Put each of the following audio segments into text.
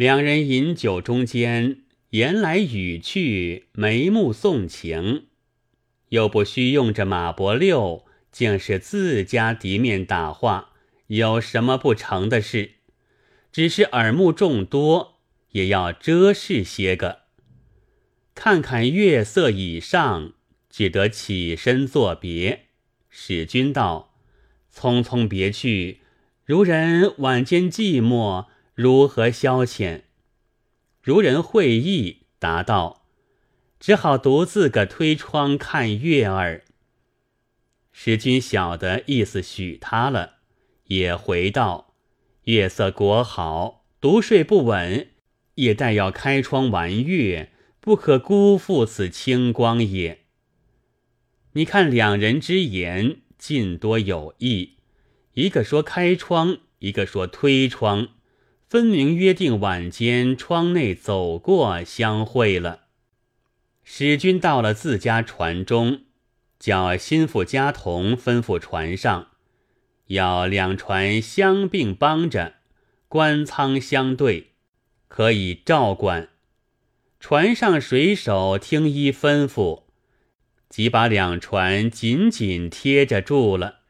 两人饮酒中间，言来语去，眉目送情，又不须用着马伯六，竟是自家敌面打话，有什么不成的事？只是耳目众多，也要遮饰些个。看看月色已上，只得起身作别。使君道：“匆匆别去，如人晚间寂寞。”如何消遣？如人会意，答道：“只好独自个推窗看月儿。”使君晓得意思，许他了，也回道：“月色果好，独睡不稳，也待要开窗玩月，不可辜负此清光也。”你看两人之言，尽多有意，一个说开窗，一个说推窗。分明约定晚间窗内走过相会了。使君到了自家船中，叫心腹家童吩咐船上，要两船相并帮着，官舱相对，可以照管。船上水手听依吩咐，即把两船紧紧贴着住了。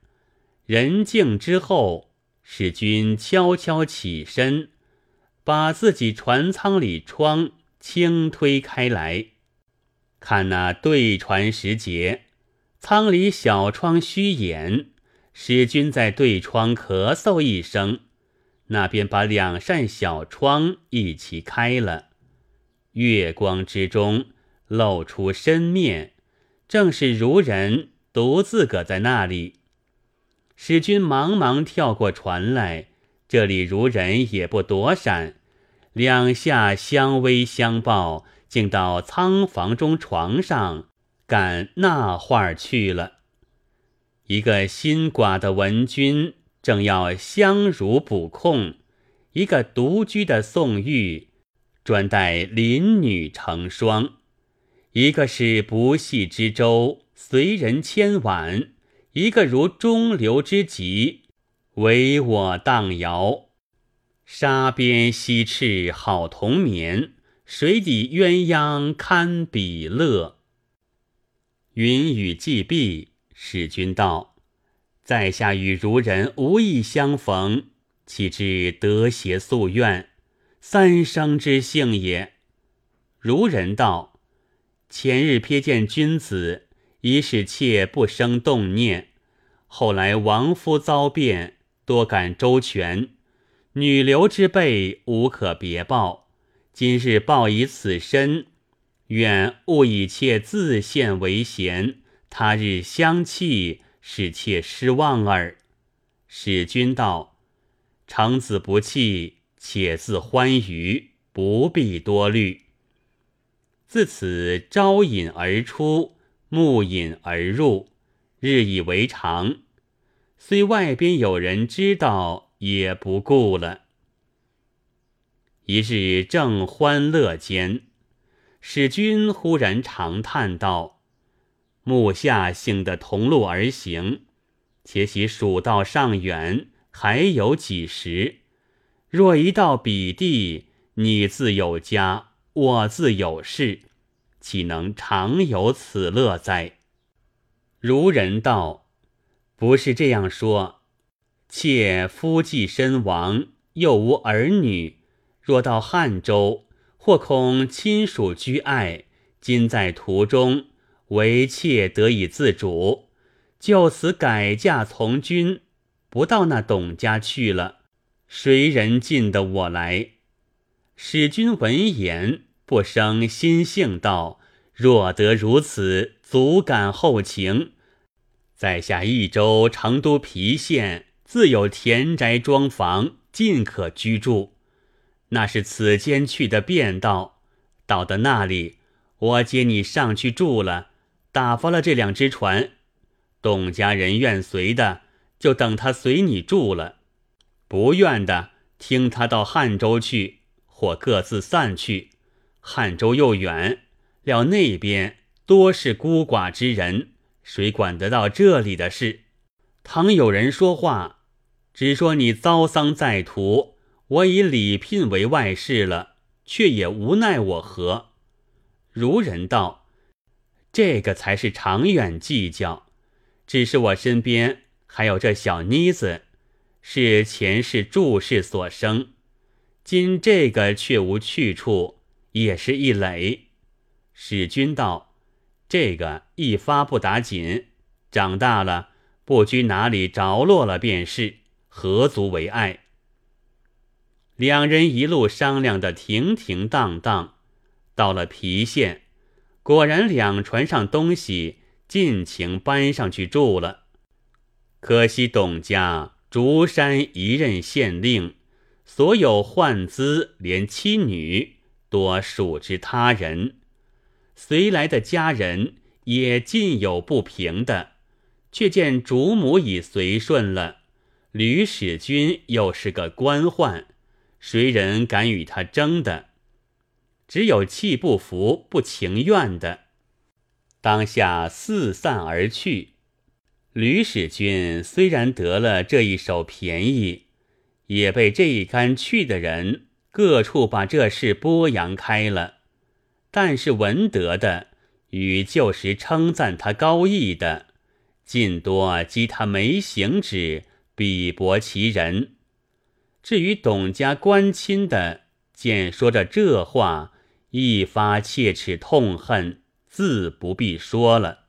人静之后。使君悄悄起身，把自己船舱里窗轻推开来，看那对船时节，舱里小窗虚掩。使君在对窗咳嗽一声，那便把两扇小窗一起开了。月光之中露出身面，正是如人独自搁在那里。使君忙忙跳过船来，这里如人也不躲闪，两下相偎相抱，竟到仓房中床上赶那画去了。一个新寡的文君正要相濡补空，一个独居的宋玉专待邻女成双，一个是不系之舟，随人牵挽。一个如中流之极，唯我荡摇；沙边西翅好同眠，水底鸳鸯堪比乐。云雨既毕，使君道：“在下与如人无意相逢，岂知得携夙愿，三生之幸也。”如人道：“前日瞥见君子。”已使妾不生动念，后来亡夫遭变，多感周全，女流之辈无可别报。今日报以此身，愿勿以妾自献为贤，他日相弃，使妾失望耳。使君道：长子不弃，且自欢愉，不必多虑。自此招引而出。暮隐而入，日以为常。虽外边有人知道，也不顾了。一日正欢乐间，使君忽然长叹道：“目下幸得同路而行，且喜蜀道尚远，还有几时？若一到彼地，你自有家，我自有事。”岂能常有此乐哉？如人道：“不是这样说。妾夫既身亡，又无儿女，若到汉州，或恐亲属居爱。今在途中，唯妾得以自主，就此改嫁从军，不到那董家去了。谁人进得我来？”使君闻言。不生心性道：“若得如此，足感后情。在下益州成都郫县自有田宅庄房，尽可居住。那是此间去的便道。到的那里，我接你上去住了，打发了这两只船。董家人愿随的，就等他随你住了；不愿的，听他到汉州去，或各自散去。”汉州又远，料那边多是孤寡之人，谁管得到这里的事？倘有人说话，只说你遭丧在途，我以礼聘为外事了，却也无奈我何。如人道：“这个才是长远计较。只是我身边还有这小妮子，是前世注事所生。今这个却无去处，也是一累。”使君道：“这个一发不打紧，长大了不拘哪里着落了便是，何足为爱？”两人一路商量的停停当当，到了郫县，果然两船上东西尽情搬上去住了。可惜董家竹山一任县令，所有宦资连妻女多属之他人，随来的家人也尽有不平的，却见主母已随顺了，吕使君又是个官宦。谁人敢与他争的？只有气不服、不情愿的，当下四散而去。吕使君虽然得了这一手便宜，也被这一干去的人各处把这事播扬开了。但是闻得的与旧时称赞他高义的，尽多讥他没行止，鄙薄其人。至于董家官亲的，见说着这话，一发切齿痛恨，自不必说了。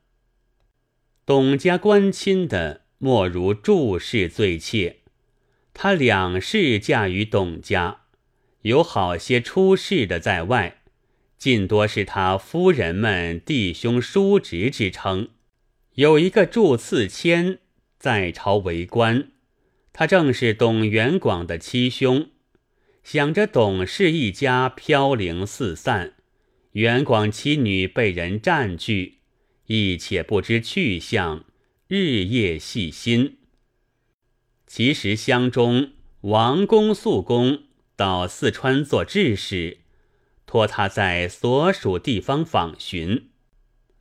董家官亲的，莫如祝氏最切。他两世嫁于董家，有好些出世的在外，尽多是他夫人们弟兄叔侄之称。有一个祝次谦在朝为官。他正是董元广的七兄，想着董氏一家飘零四散，元广妻女被人占据，亦且不知去向，日夜细心。其实乡中王公、宿公到四川做治使，托他在所属地方访寻，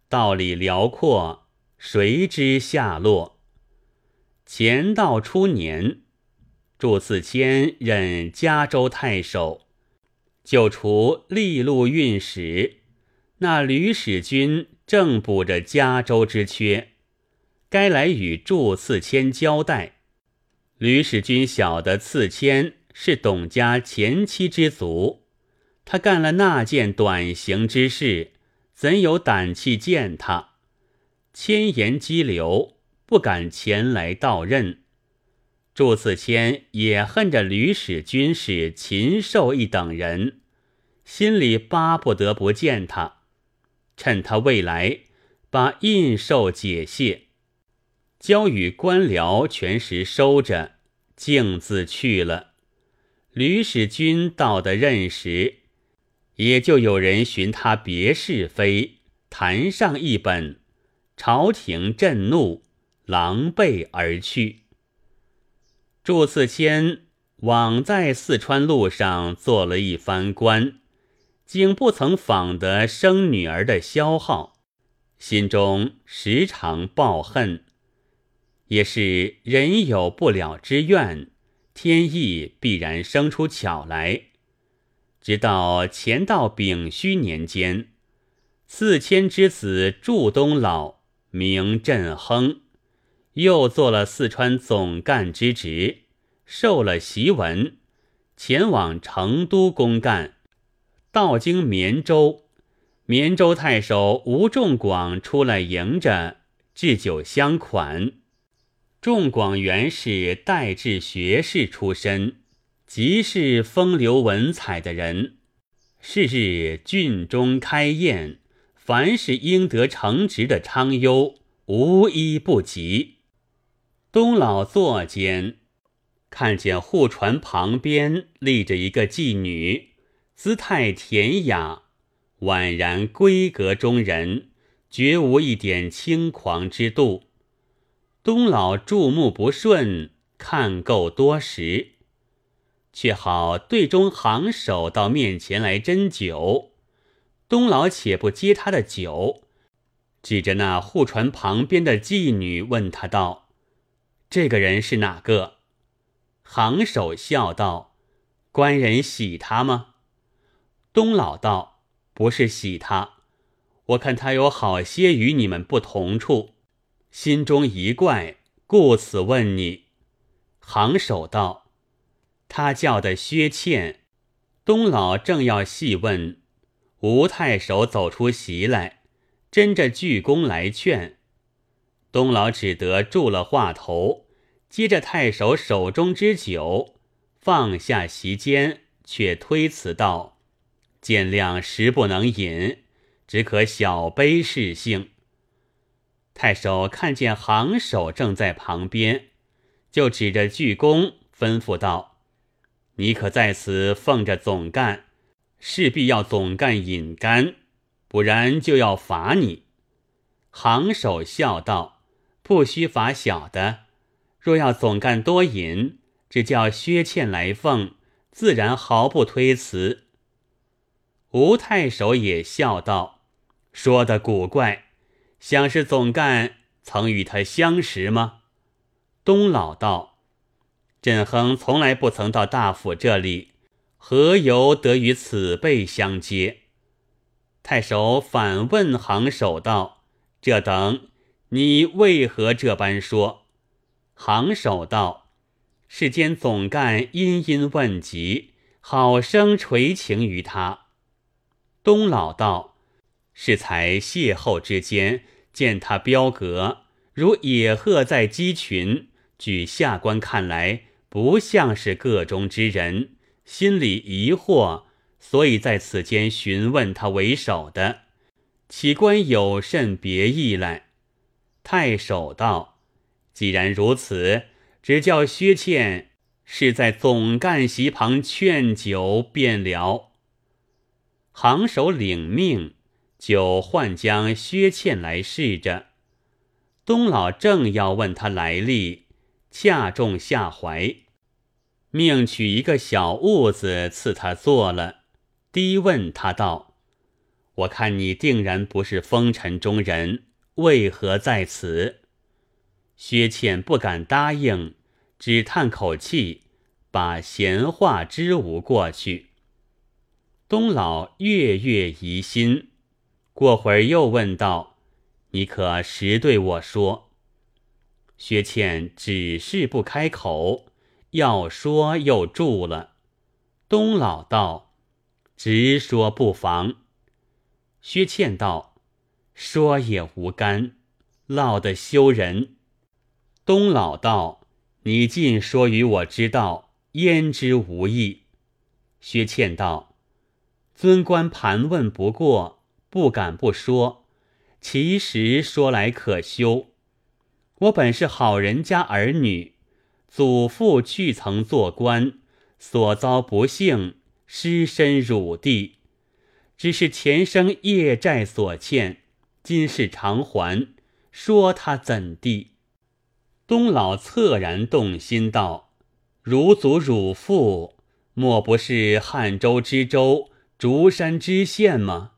道理辽阔，谁知下落？乾道初年，祝次谦任嘉州太守，就除利禄运使。那吕使君正补着嘉州之缺，该来与祝次谦交代。吕使君晓得次谦是董家前妻之族，他干了那件短行之事，怎有胆气见他？千言激流。不敢前来到任，祝次谦也恨着吕使君是禽兽一等人，心里巴不得不见他，趁他未来，把印绶解卸，交与官僚全时收着，径自去了。吕使君到的任时，也就有人寻他别是非，谈上一本，朝廷震怒。狼狈而去。祝次谦往在四川路上做了一番官，竟不曾访得生女儿的消耗，心中时常抱恨。也是人有不了之愿，天意必然生出巧来。直到乾道丙戌年间，四谦之子祝东老名振亨。又做了四川总干之职，受了檄文，前往成都公干。到经绵州，绵州太守吴仲广出来迎着，置酒相款。仲广原是代治学士出身，极是风流文采的人。是日郡中开宴，凡是应得承职的昌优，无一不及。东老坐间，看见护船旁边立着一个妓女，姿态恬雅，宛然闺阁中人，绝无一点轻狂之度。东老注目不顺，看够多时，却好队中行首到面前来斟酒。东老且不接他的酒，指着那护船旁边的妓女问他道。这个人是哪个？行首笑道：“官人喜他吗？东老道不是喜他，我看他有好些与你们不同处，心中疑怪，故此问你。行首道，他叫的薛倩。东老正要细问，吴太守走出席来，真着鞠躬来劝。东老只得住了话头，接着太守手中之酒，放下席间，却推辞道：“见谅实不能饮，只可小杯试兴。”太守看见行首正在旁边，就指着鞠躬吩咐道：“你可在此奉着总干，势必要总干饮干，不然就要罚你。”行首笑道。不须罚小的，若要总干多饮，只叫薛倩来奉，自然毫不推辞。吴太守也笑道：“说的古怪，想是总干曾与他相识吗？”东老道：“振亨从来不曾到大府这里，何由得与此辈相接？”太守反问行首道：“这等。”你为何这般说？行首道：“世间总干殷殷问疾，好生垂情于他。”东老道：“是才邂逅之间，见他标格如野鹤在鸡群，据下官看来，不像是个中之人，心里疑惑，所以在此间询问他为首的。岂官有甚别意来？”太守道：“既然如此，只叫薛倩是在总干席旁劝酒便了。”行首领命，就唤将薛倩来试着。东老正要问他来历，恰中下怀，命取一个小屋子赐他坐了，低问他道：“我看你定然不是风尘中人。”为何在此？薛倩不敢答应，只叹口气，把闲话支吾过去。东老跃跃疑心，过会儿又问道：“你可实对我说？”薛倩只是不开口，要说又住了。东老道：“直说不妨。”薛倩道。说也无干，落得羞人。东老道：“你尽说与我知道，焉知无益？”薛倩道：“尊官盘问不过，不敢不说。其实说来可羞，我本是好人家儿女，祖父去曾做官，所遭不幸，失身辱地，只是前生业债所欠。”今世偿还，说他怎地？东老恻然动心道：“汝祖汝父，莫不是汉州知州、竹山知县吗？”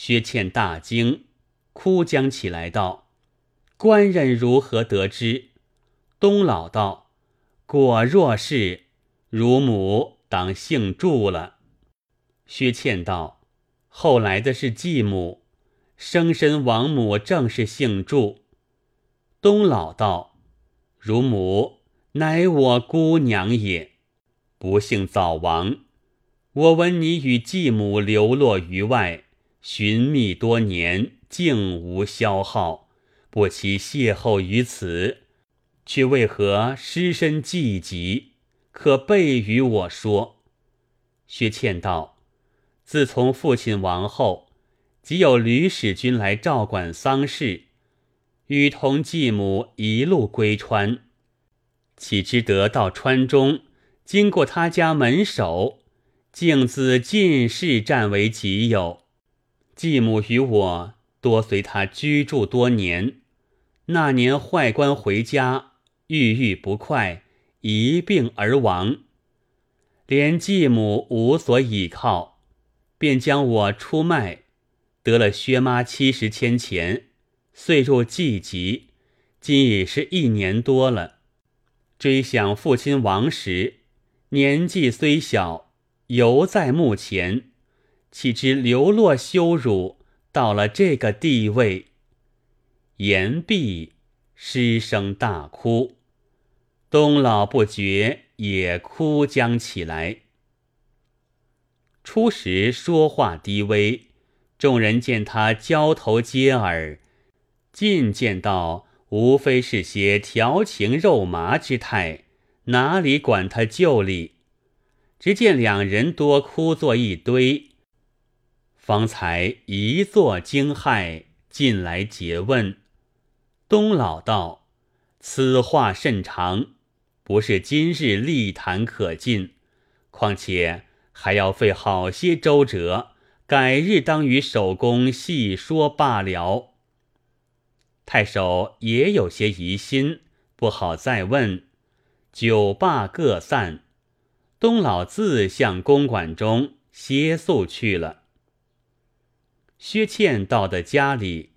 薛倩大惊，哭将起来道：“官人如何得知？”东老道：“果若是，乳母当姓祝了。”薛倩道：“后来的是继母。”生身亡母正是姓祝。东老道：“乳母乃我姑娘也，不幸早亡。我闻你与继母流落于外，寻觅多年，竟无消耗，不期邂逅于此，却为何失身寂寂？可备与我说。”薛倩道：“自从父亲亡后。”即有吕使君来照管丧事，与同继母一路归川，岂知得到川中，经过他家门首，竟自进士占为己有。继母与我多随他居住多年，那年坏官回家，郁郁不快，一病而亡，连继母无所倚靠，便将我出卖。得了薛妈七十千钱，遂入季籍，今已是一年多了。追想父亲亡时，年纪虽小，犹在目前，岂知流落羞辱，到了这个地位。言毕，失声大哭。东老不觉也哭将起来。初时说话低微，众人见他交头接耳，尽见到无非是些调情肉麻之态，哪里管他旧礼？只见两人多哭作一堆，方才一坐惊骇，进来诘问。东老道：“此话甚长。”不是今日立谈可尽，况且还要费好些周折，改日当与守公细说罢了。太守也有些疑心，不好再问。酒罢各散，东老自向公馆中歇宿去了。薛倩到的家里，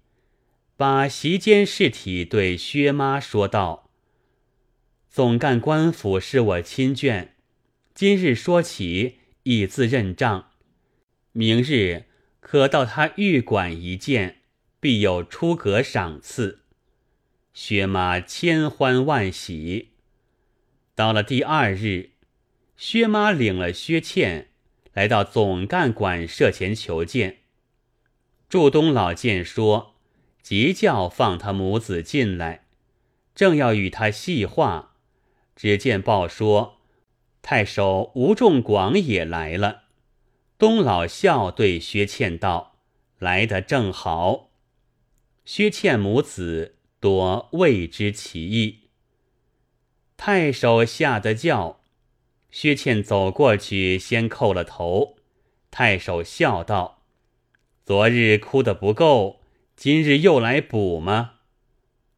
把席间事体对薛妈说道。总干官府是我亲眷，今日说起已自认账，明日可到他御馆一见，必有出阁赏赐。薛妈千欢万喜。到了第二日，薛妈领了薛倩来到总干馆舍前求见。祝东老见说，急叫放他母子进来，正要与他细话。只见报说，太守吴仲广也来了。东老笑对薛倩道：“来得正好。”薛倩母子多未知其意。太守吓得叫，薛倩走过去，先叩了头。太守笑道：“昨日哭得不够，今日又来补吗？”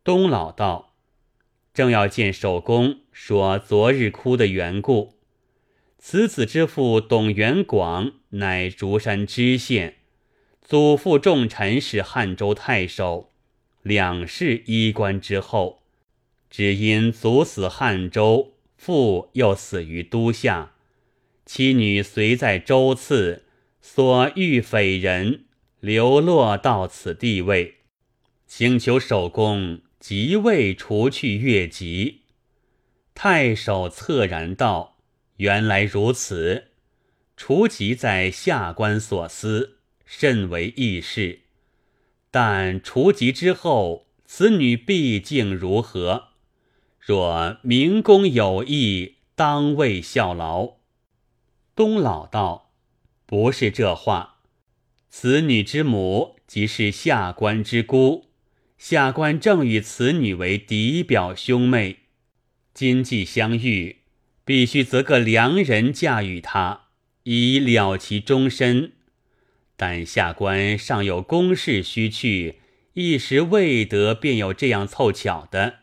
东老道。正要见守公，说昨日哭的缘故。此子之父董元广，乃竹山知县，祖父重臣是汉州太守，两世衣冠之后，只因祖死汉州，父又死于都下，妻女随在州刺，所遇匪人，流落到此地位，请求守公。即位除去越籍，太守恻然道：“原来如此。除籍在下官所思，甚为易事。但除籍之后，此女毕竟如何？若明公有意，当为效劳。”东老道：“不是这话。此女之母，即是下官之姑。”下官正与此女为嫡表兄妹，今既相遇，必须择个良人嫁与她，以了其终身。但下官尚有公事须去，一时未得，便有这样凑巧的。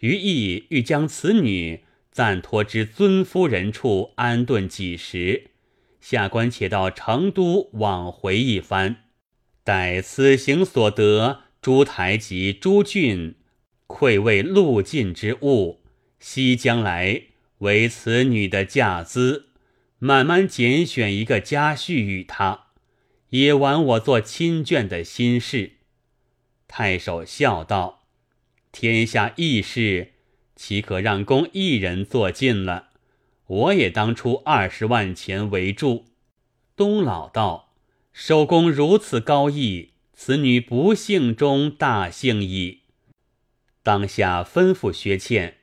余意欲将此女暂托之尊夫人处安顿几时，下官且到成都往回一番，待此行所得。诸台及诸郡，馈为路尽之物，悉将来为此女的嫁资，慢慢拣选一个家婿与她，也完我做亲眷的心事。太守笑道：“天下义事，岂可让公一人做尽了？我也当出二十万钱为助。”东老道：“守公如此高义。”此女不幸中大幸矣。当下吩咐薛倩，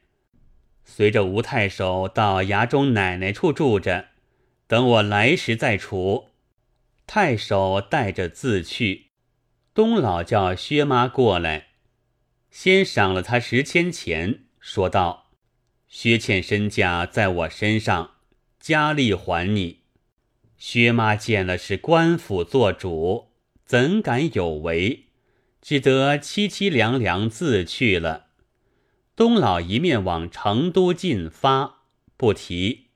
随着吴太守到衙中奶奶处住着，等我来时再处。太守带着自去。东老叫薛妈过来，先赏了他十千钱，说道：“薛倩身家在我身上，家利还你。”薛妈见了是官府做主。怎敢有违？只得凄凄凉凉自去了。东老一面往成都进发，不提。